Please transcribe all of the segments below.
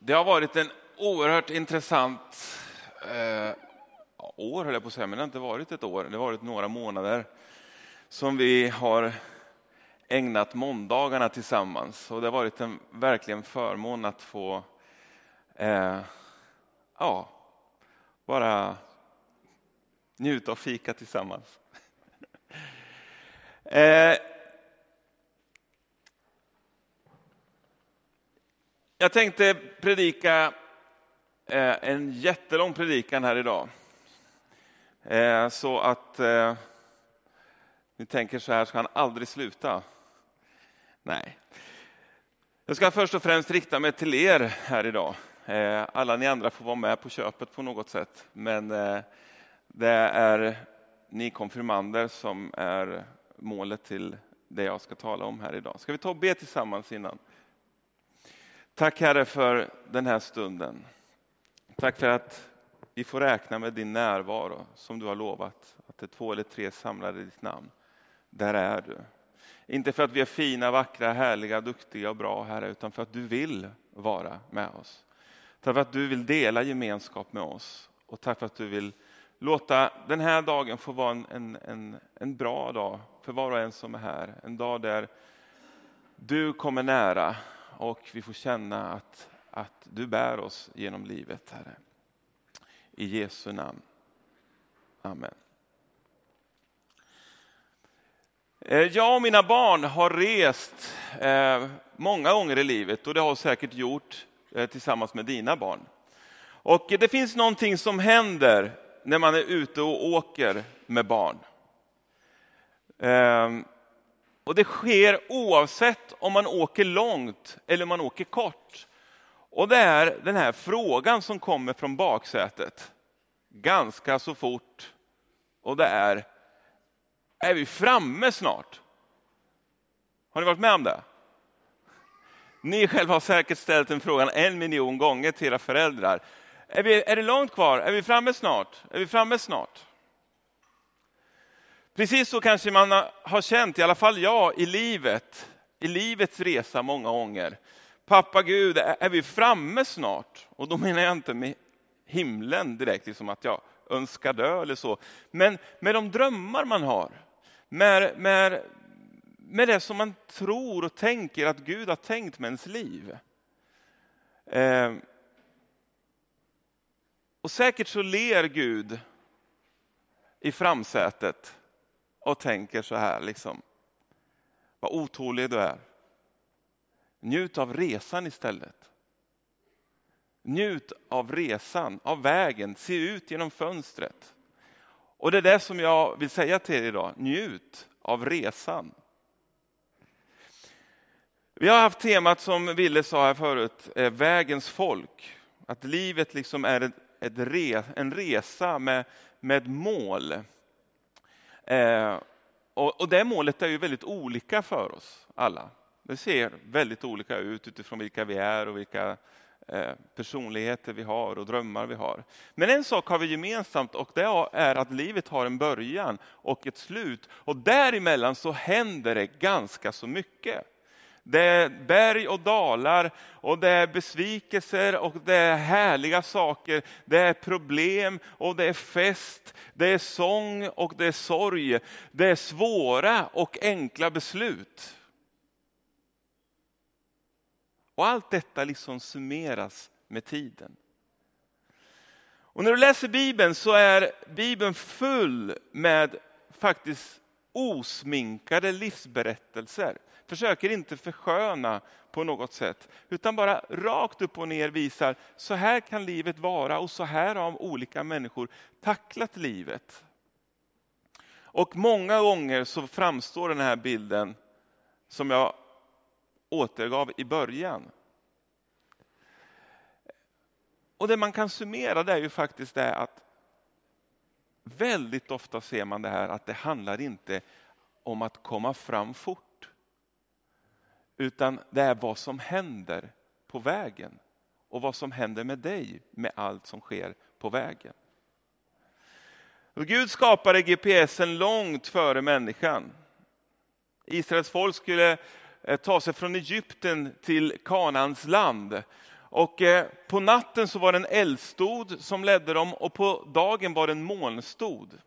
Det har varit en oerhört intressant eh, år, höll jag på att säga, men det har inte varit ett år. Det har varit några månader som vi har ägnat måndagarna tillsammans. Och det har varit en verkligen förmån att få eh, ja, bara njuta och fika tillsammans. eh, Jag tänkte predika eh, en jättelång predikan här idag. Eh, så att eh, ni tänker så här, ska han aldrig sluta? Nej. Jag ska först och främst rikta mig till er här idag. Alla ni andra får vara med på köpet på något sätt. Men det är ni konfirmander som är målet till det jag ska tala om här idag. Ska vi ta och be tillsammans innan? Tack Herre för den här stunden. Tack för att vi får räkna med din närvaro som du har lovat. Att det är två eller tre samlade i ditt namn. Där är du. Inte för att vi är fina, vackra, härliga, duktiga och bra Herre, utan för att du vill vara med oss. Tack för att du vill dela gemenskap med oss och tack för att du vill låta den här dagen få vara en, en, en, en bra dag för var och en som är här. En dag där du kommer nära och vi får känna att, att du bär oss genom livet, Herre. I Jesu namn. Amen. Eh, jag och mina barn har rest eh, många gånger i livet och det har säkert gjort eh, tillsammans med dina barn. Och det finns någonting som händer när man är ute och åker med barn. Och det sker oavsett om man åker långt eller man åker kort. Och det är den här frågan som kommer från baksätet ganska så fort. Och det är, är vi framme snart? Har ni varit med om det? Ni själva har säkert ställt den frågan en miljon gånger till era föräldrar. Är, vi, är det långt kvar? Är vi framme snart? Är vi framme snart? Precis så kanske man har känt, i alla fall jag, i livet, i livets resa många gånger. Pappa Gud, är vi framme snart? Och då menar jag inte med himlen direkt, liksom att jag önskar dö eller så. Men med de drömmar man har, med, med, med det som man tror och tänker att Gud har tänkt med ens liv. Eh, och säkert så ler Gud i framsätet och tänker så här, liksom, vad otålig du är. Njut av resan istället. Njut av resan, av vägen, se ut genom fönstret. Och det är det som jag vill säga till er idag, njut av resan. Vi har haft temat som Ville sa här förut, eh, vägens folk. Att livet liksom är ett, ett re, en resa med, med mål. Eh, och, och det målet är ju väldigt olika för oss alla. Det ser väldigt olika ut utifrån vilka vi är och vilka eh, personligheter vi har och drömmar vi har. Men en sak har vi gemensamt och det är att livet har en början och ett slut. Och däremellan så händer det ganska så mycket. Det är berg och dalar och det är besvikelser och det är härliga saker. Det är problem och det är fest. Det är sång och det är sorg. Det är svåra och enkla beslut. Och allt detta liksom summeras med tiden. Och när du läser Bibeln så är Bibeln full med faktiskt osminkade livsberättelser försöker inte försköna på något sätt, utan bara rakt upp och ner visar, så här kan livet vara och så här har olika människor tacklat livet. Och många gånger så framstår den här bilden som jag återgav i början. Och det man kan summera det är ju faktiskt det att väldigt ofta ser man det här att det handlar inte om att komma fram fort utan det är vad som händer på vägen och vad som händer med dig med allt som sker på vägen. Och Gud skapade GPSen långt före människan. Israels folk skulle eh, ta sig från Egypten till Kanans land. Och eh, på natten så var det en eldstod som ledde dem och på dagen var det en molnstod.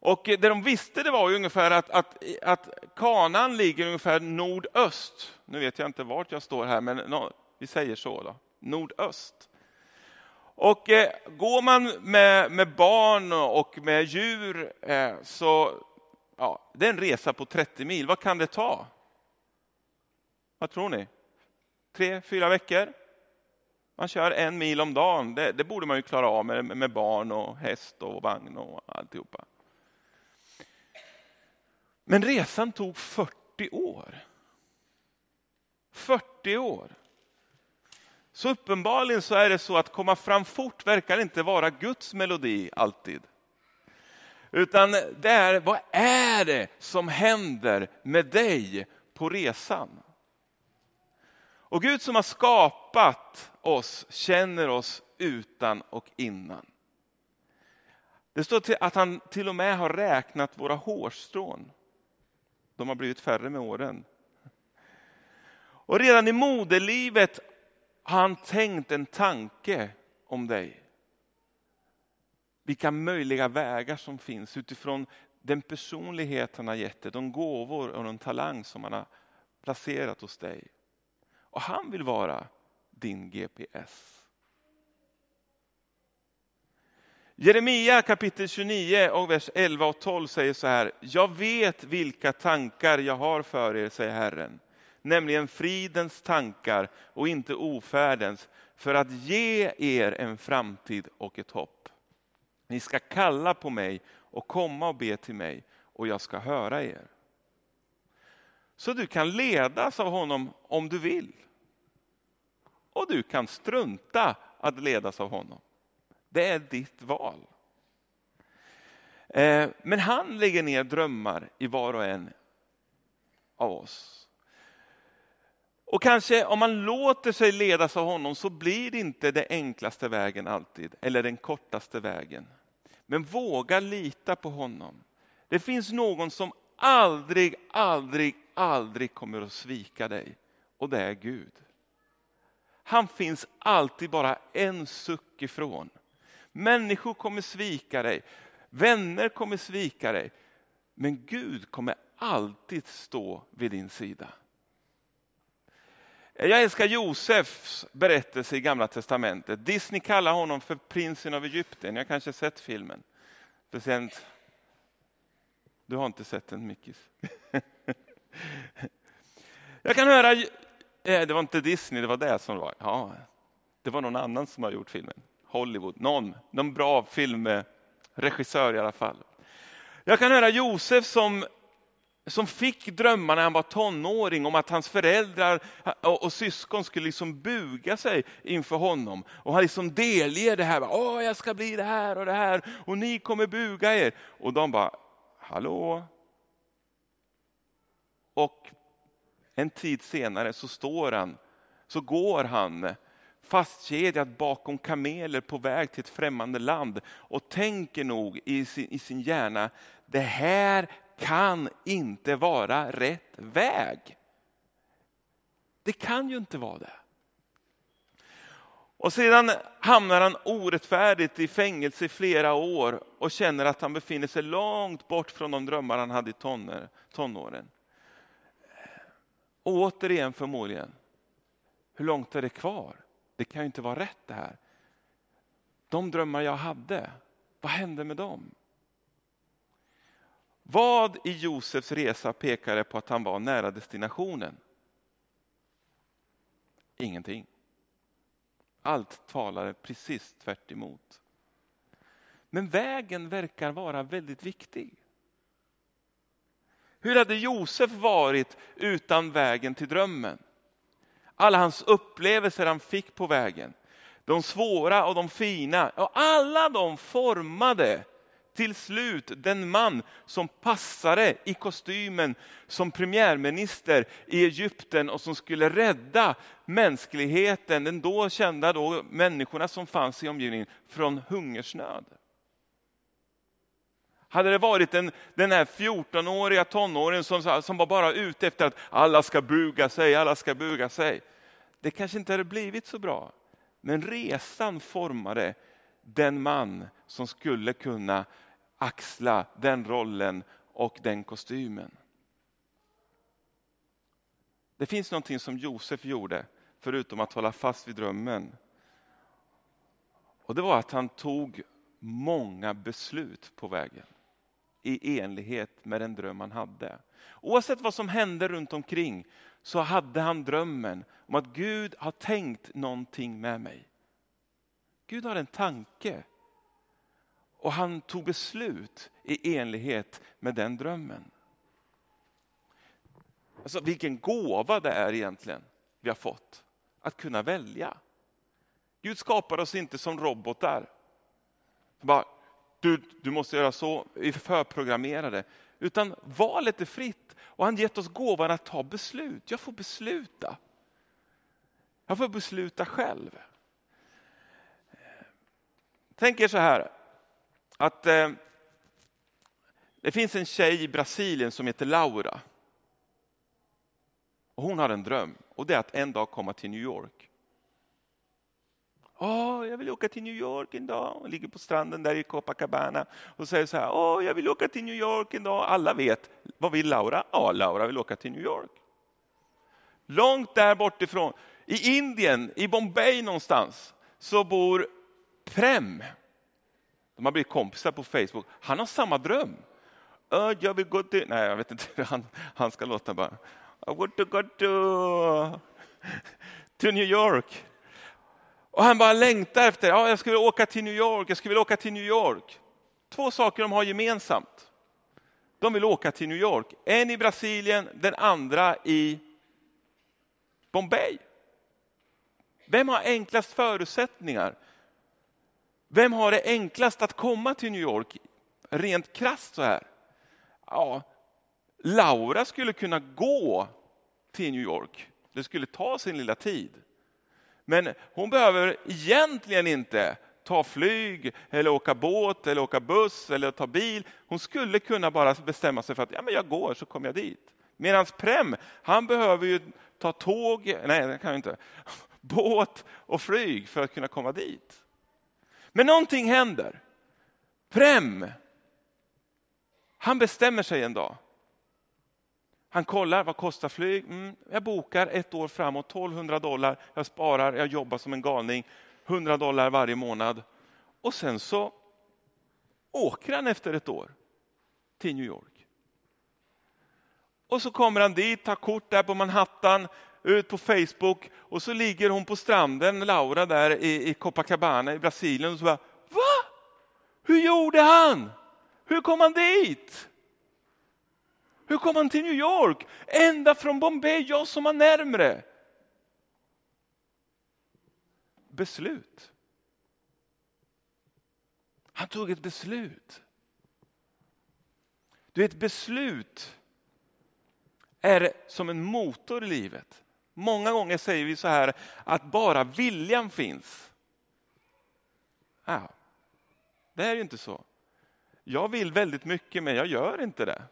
Och det de visste det var ungefär att, att, att kanan ligger ungefär nordöst. Nu vet jag inte vart jag står här, men no, vi säger så. då. Nordöst. Och eh, går man med, med, barn och med djur eh, så ja, det är en resa på 30 mil. Vad kan det ta? Vad tror ni? Tre, fyra veckor? Man kör en mil om dagen. Det, det borde man ju klara av med, med barn och häst och vagn och alltihopa. Men resan tog 40 år. 40 år. Så uppenbarligen så är det så att komma fram fort verkar inte vara Guds melodi alltid. Utan det är, vad är det som händer med dig på resan? Och Gud som har skapat oss känner oss utan och innan. Det står att han till och med har räknat våra hårstrån. De har blivit färre med åren. Och redan i moderlivet har han tänkt en tanke om dig. Vilka möjliga vägar som finns utifrån den personlighet han har gett dig, de gåvor och den talang som han har placerat hos dig. Och han vill vara din GPS. Jeremia kapitel 29 och vers 11 och 12 säger så här. Jag vet vilka tankar jag har för er, säger Herren. Nämligen fridens tankar och inte ofärdens, för att ge er en framtid och ett hopp. Ni ska kalla på mig och komma och be till mig och jag ska höra er. Så du kan ledas av honom om du vill. Och du kan strunta att ledas av honom. Det är ditt val. Eh, men han lägger ner drömmar i var och en av oss. Och kanske om man låter sig ledas av honom så blir det inte den enklaste vägen alltid, eller den kortaste vägen. Men våga lita på honom. Det finns någon som aldrig, aldrig, aldrig kommer att svika dig och det är Gud. Han finns alltid bara en suck ifrån. Människor kommer svika dig, vänner kommer svika dig. Men Gud kommer alltid stå vid din sida. Jag älskar Josefs berättelse i Gamla Testamentet. Disney kallar honom för prinsen av Egypten. Jag har kanske sett filmen. Speciellt... Du har inte sett den, Mickis? Jag kan höra... Eh, det var inte Disney, det var det som var... Ja, det var någon annan som har gjort filmen. Hollywood, någon, någon bra filmregissör i alla fall. Jag kan höra Josef som, som fick drömmar när han var tonåring om att hans föräldrar och, och syskon skulle liksom buga sig inför honom. Och han liksom delger det här, Åh, jag ska bli det här och det här och ni kommer buga er. Och de bara, hallå? Och en tid senare så står han, så går han fastkedjad bakom kameler på väg till ett främmande land och tänker nog i sin, i sin hjärna, det här kan inte vara rätt väg. Det kan ju inte vara det. Och sedan hamnar han orättfärdigt i fängelse i flera år och känner att han befinner sig långt bort från de drömmar han hade i tonåren. Och återigen förmodligen, hur långt är det kvar? Det kan ju inte vara rätt det här. De drömmar jag hade, vad hände med dem? Vad i Josefs resa pekade på att han var nära destinationen? Ingenting. Allt talade precis tvärt emot. Men vägen verkar vara väldigt viktig. Hur hade Josef varit utan vägen till drömmen? Alla hans upplevelser han fick på vägen. De svåra och de fina. Och alla de formade till slut den man som passade i kostymen som premiärminister i Egypten och som skulle rädda mänskligheten, den då kända då människorna som fanns i omgivningen, från hungersnöd. Hade det varit den, den här 14-åriga tonåringen som, som var bara ute efter att alla ska buga sig, alla ska buga sig. Det kanske inte hade blivit så bra. Men resan formade den man som skulle kunna axla den rollen och den kostymen. Det finns någonting som Josef gjorde, förutom att hålla fast vid drömmen. Och Det var att han tog många beslut på vägen i enlighet med den dröm han hade. Oavsett vad som hände runt omkring så hade han drömmen om att Gud har tänkt någonting med mig. Gud har en tanke. Och han tog beslut i enlighet med den drömmen. Alltså vilken gåva det är egentligen vi har fått, att kunna välja. Gud skapar oss inte som robotar. Bara, du, du måste göra så, vi är förprogrammerade. Utan valet är fritt och han gett oss gåvan att ta beslut. Jag får besluta. Jag får besluta själv. Tänk er så här, att eh, det finns en tjej i Brasilien som heter Laura. Och hon har en dröm och det är att en dag komma till New York. Åh, jag vill åka till New York en dag. Hon ligger på stranden där i Copacabana och säger så här. Åh, jag vill åka till New York en dag. Alla vet. Vad vill Laura? Ja, Laura vill åka till New York. Långt där bortifrån, i Indien, i Bombay någonstans, så bor Prem. De har blivit kompisar på Facebook. Han har samma dröm. Jag vill gå till... Nej, jag vet inte hur han, han ska låta bara. I want to go to, to New York. Och han bara längtar efter, ja, jag skulle vilja åka till New York, jag skulle vilja åka till New York. Två saker de har gemensamt. De vill åka till New York. En i Brasilien, den andra i Bombay. Vem har enklast förutsättningar? Vem har det enklast att komma till New York? Rent krasst så här. Ja, Laura skulle kunna gå till New York. Det skulle ta sin lilla tid. Men hon behöver egentligen inte ta flyg, eller åka båt, eller åka buss eller ta bil. Hon skulle kunna bara bestämma sig för att ja, men jag går så kommer jag dit. Medan Prem, han behöver ju ta tåg, nej det kan jag inte, båt och flyg för att kunna komma dit. Men någonting händer. Prem, han bestämmer sig en dag. Han kollar, vad kostar flyg? Mm, jag bokar ett år framåt, 1200 dollar. Jag sparar, jag jobbar som en galning. 100 dollar varje månad. Och sen så åker han efter ett år till New York. Och så kommer han dit, tar kort där på Manhattan, ut på Facebook och så ligger hon på stranden, Laura där i, i Copacabana i Brasilien och så bara, va? Hur gjorde han? Hur kom han dit? Hur kom han till New York? Ända från Bombay, jag som var närmre. Beslut. Han tog ett beslut. Du, ett beslut är som en motor i livet. Många gånger säger vi så här att bara viljan finns. Ja, det är ju inte så. Jag vill väldigt mycket men jag gör inte det.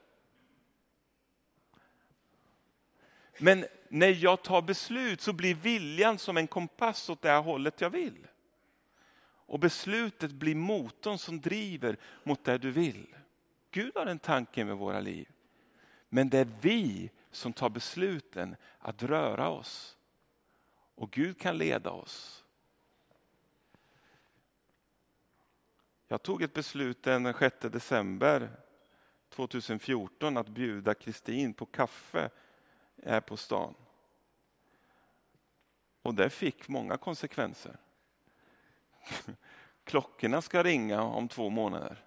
Men när jag tar beslut så blir viljan som en kompass åt det här hållet jag vill. Och beslutet blir motorn som driver mot det du vill. Gud har en tanke med våra liv. Men det är vi som tar besluten att röra oss. Och Gud kan leda oss. Jag tog ett beslut den 6 december 2014 att bjuda Kristin på kaffe är på stan. Och det fick många konsekvenser. Klockorna ska ringa om två månader.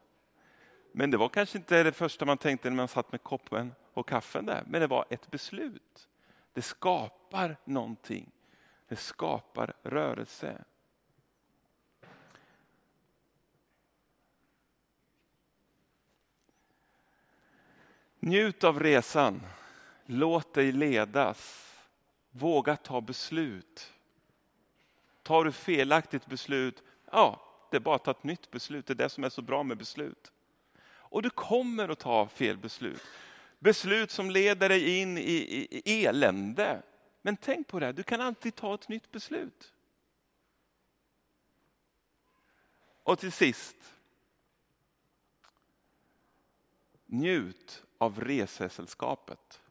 Men det var kanske inte det första man tänkte när man satt med koppen och kaffen där. Men det var ett beslut. Det skapar någonting. Det skapar rörelse. Njut av resan. Låt dig ledas. Våga ta beslut. Tar du felaktigt beslut, ja, det är bara att ta ett nytt beslut. Det är det som är så bra med beslut. Och du kommer att ta fel beslut. Beslut som leder dig in i, i, i elände. Men tänk på det, du kan alltid ta ett nytt beslut. Och till sist. Njut av resesällskapet.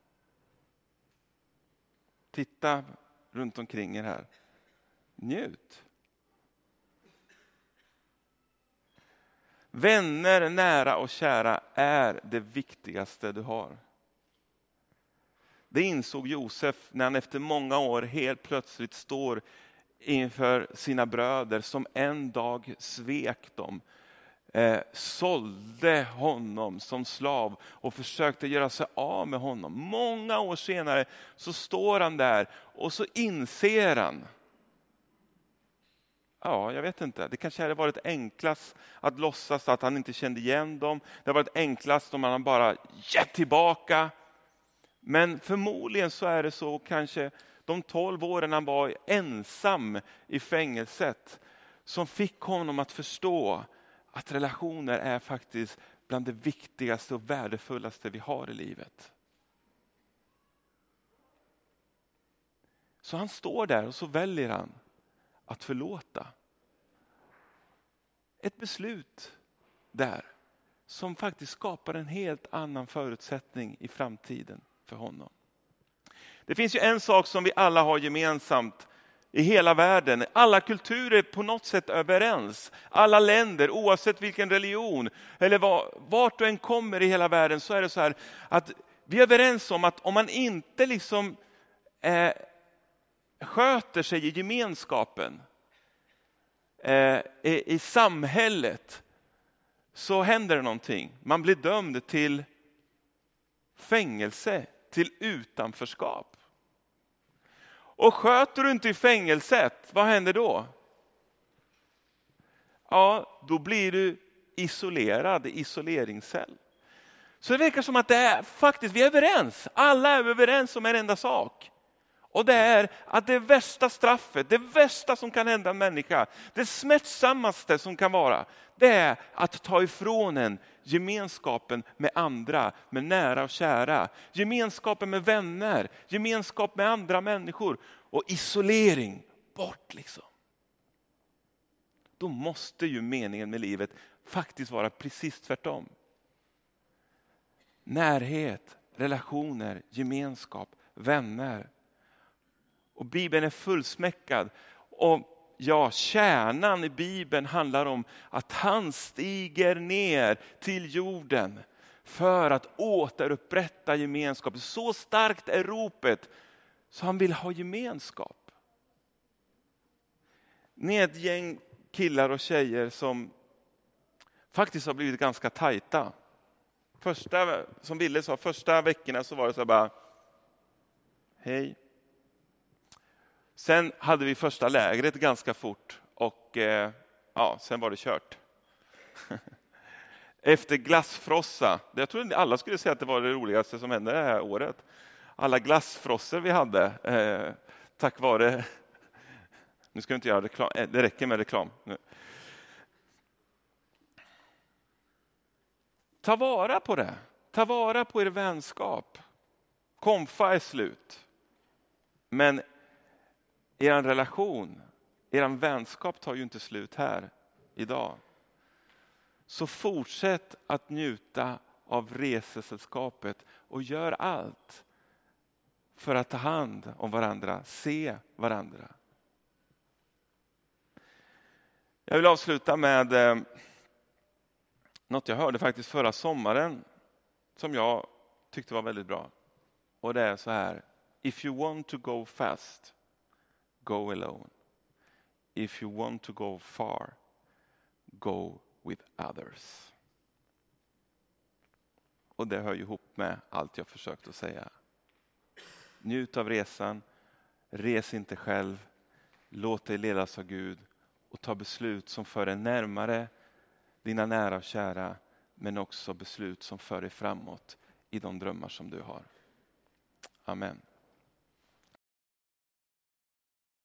Titta runt omkring er här. Njut. Vänner, nära och kära är det viktigaste du har. Det insåg Josef när han efter många år helt plötsligt står inför sina bröder som en dag svek dem. Eh, sålde honom som slav och försökte göra sig av med honom. Många år senare så står han där och så inser han Ja, jag vet inte. Det kanske hade varit enklast att låtsas att han inte kände igen dem. Det hade varit enklast om han bara gett tillbaka. Men förmodligen så är det så kanske de tolv åren han var ensam i fängelset som fick honom att förstå att relationer är faktiskt bland det viktigaste och värdefullaste vi har i livet. Så han står där och så väljer han att förlåta. Ett beslut där som faktiskt skapar en helt annan förutsättning i framtiden för honom. Det finns ju en sak som vi alla har gemensamt i hela världen. Alla kulturer är på något sätt överens. Alla länder, oavsett vilken religion eller vart du än kommer i hela världen så är det så här att vi är överens om att om man inte liksom eh, sköter sig i gemenskapen, eh, i, i samhället, så händer det någonting. Man blir dömd till fängelse, till utanförskap. Och sköter du inte i fängelset, vad händer då? Ja, då blir du isolerad, isoleringscell. Så det verkar som att det är faktiskt, vi är överens. Alla är överens om en enda sak. Och det är att det värsta straffet, det värsta som kan hända en människa, det smärtsammaste som kan vara, det är att ta ifrån en gemenskapen med andra, med nära och kära. Gemenskapen med vänner, gemenskap med andra människor och isolering bort liksom. Då måste ju meningen med livet faktiskt vara precis tvärtom. Närhet, relationer, gemenskap, vänner. Och Bibeln är fullsmäckad. Och ja, kärnan i Bibeln handlar om att han stiger ner till jorden för att återupprätta gemenskap. Så starkt är ropet så han vill ha gemenskap. Ni är ett gäng killar och tjejer som faktiskt har blivit ganska tajta. Första, som Ville sa, första veckorna så var det så bara, hej, Sen hade vi första lägret ganska fort och eh, ja, sen var det kört. Efter glassfrossa, jag tror alla skulle säga att det var det roligaste som hände det här året. Alla glassfrossor vi hade eh, tack vare... Nu ska vi inte göra reklam, eh, det räcker med reklam. Nu. Ta vara på det. Ta vara på er vänskap. Konfa är slut. Men er relation, er vänskap tar ju inte slut här idag. Så fortsätt att njuta av resesällskapet och gör allt för att ta hand om varandra, se varandra. Jag vill avsluta med eh, något jag hörde faktiskt förra sommaren som jag tyckte var väldigt bra. Och det är så här. If you want to go fast go alone. If you want to go far, go with others. Och det hör ju ihop med allt jag försökt att säga. Njut av resan, res inte själv, låt dig ledas av Gud och ta beslut som för dig närmare dina nära och kära men också beslut som för dig framåt i de drömmar som du har. Amen.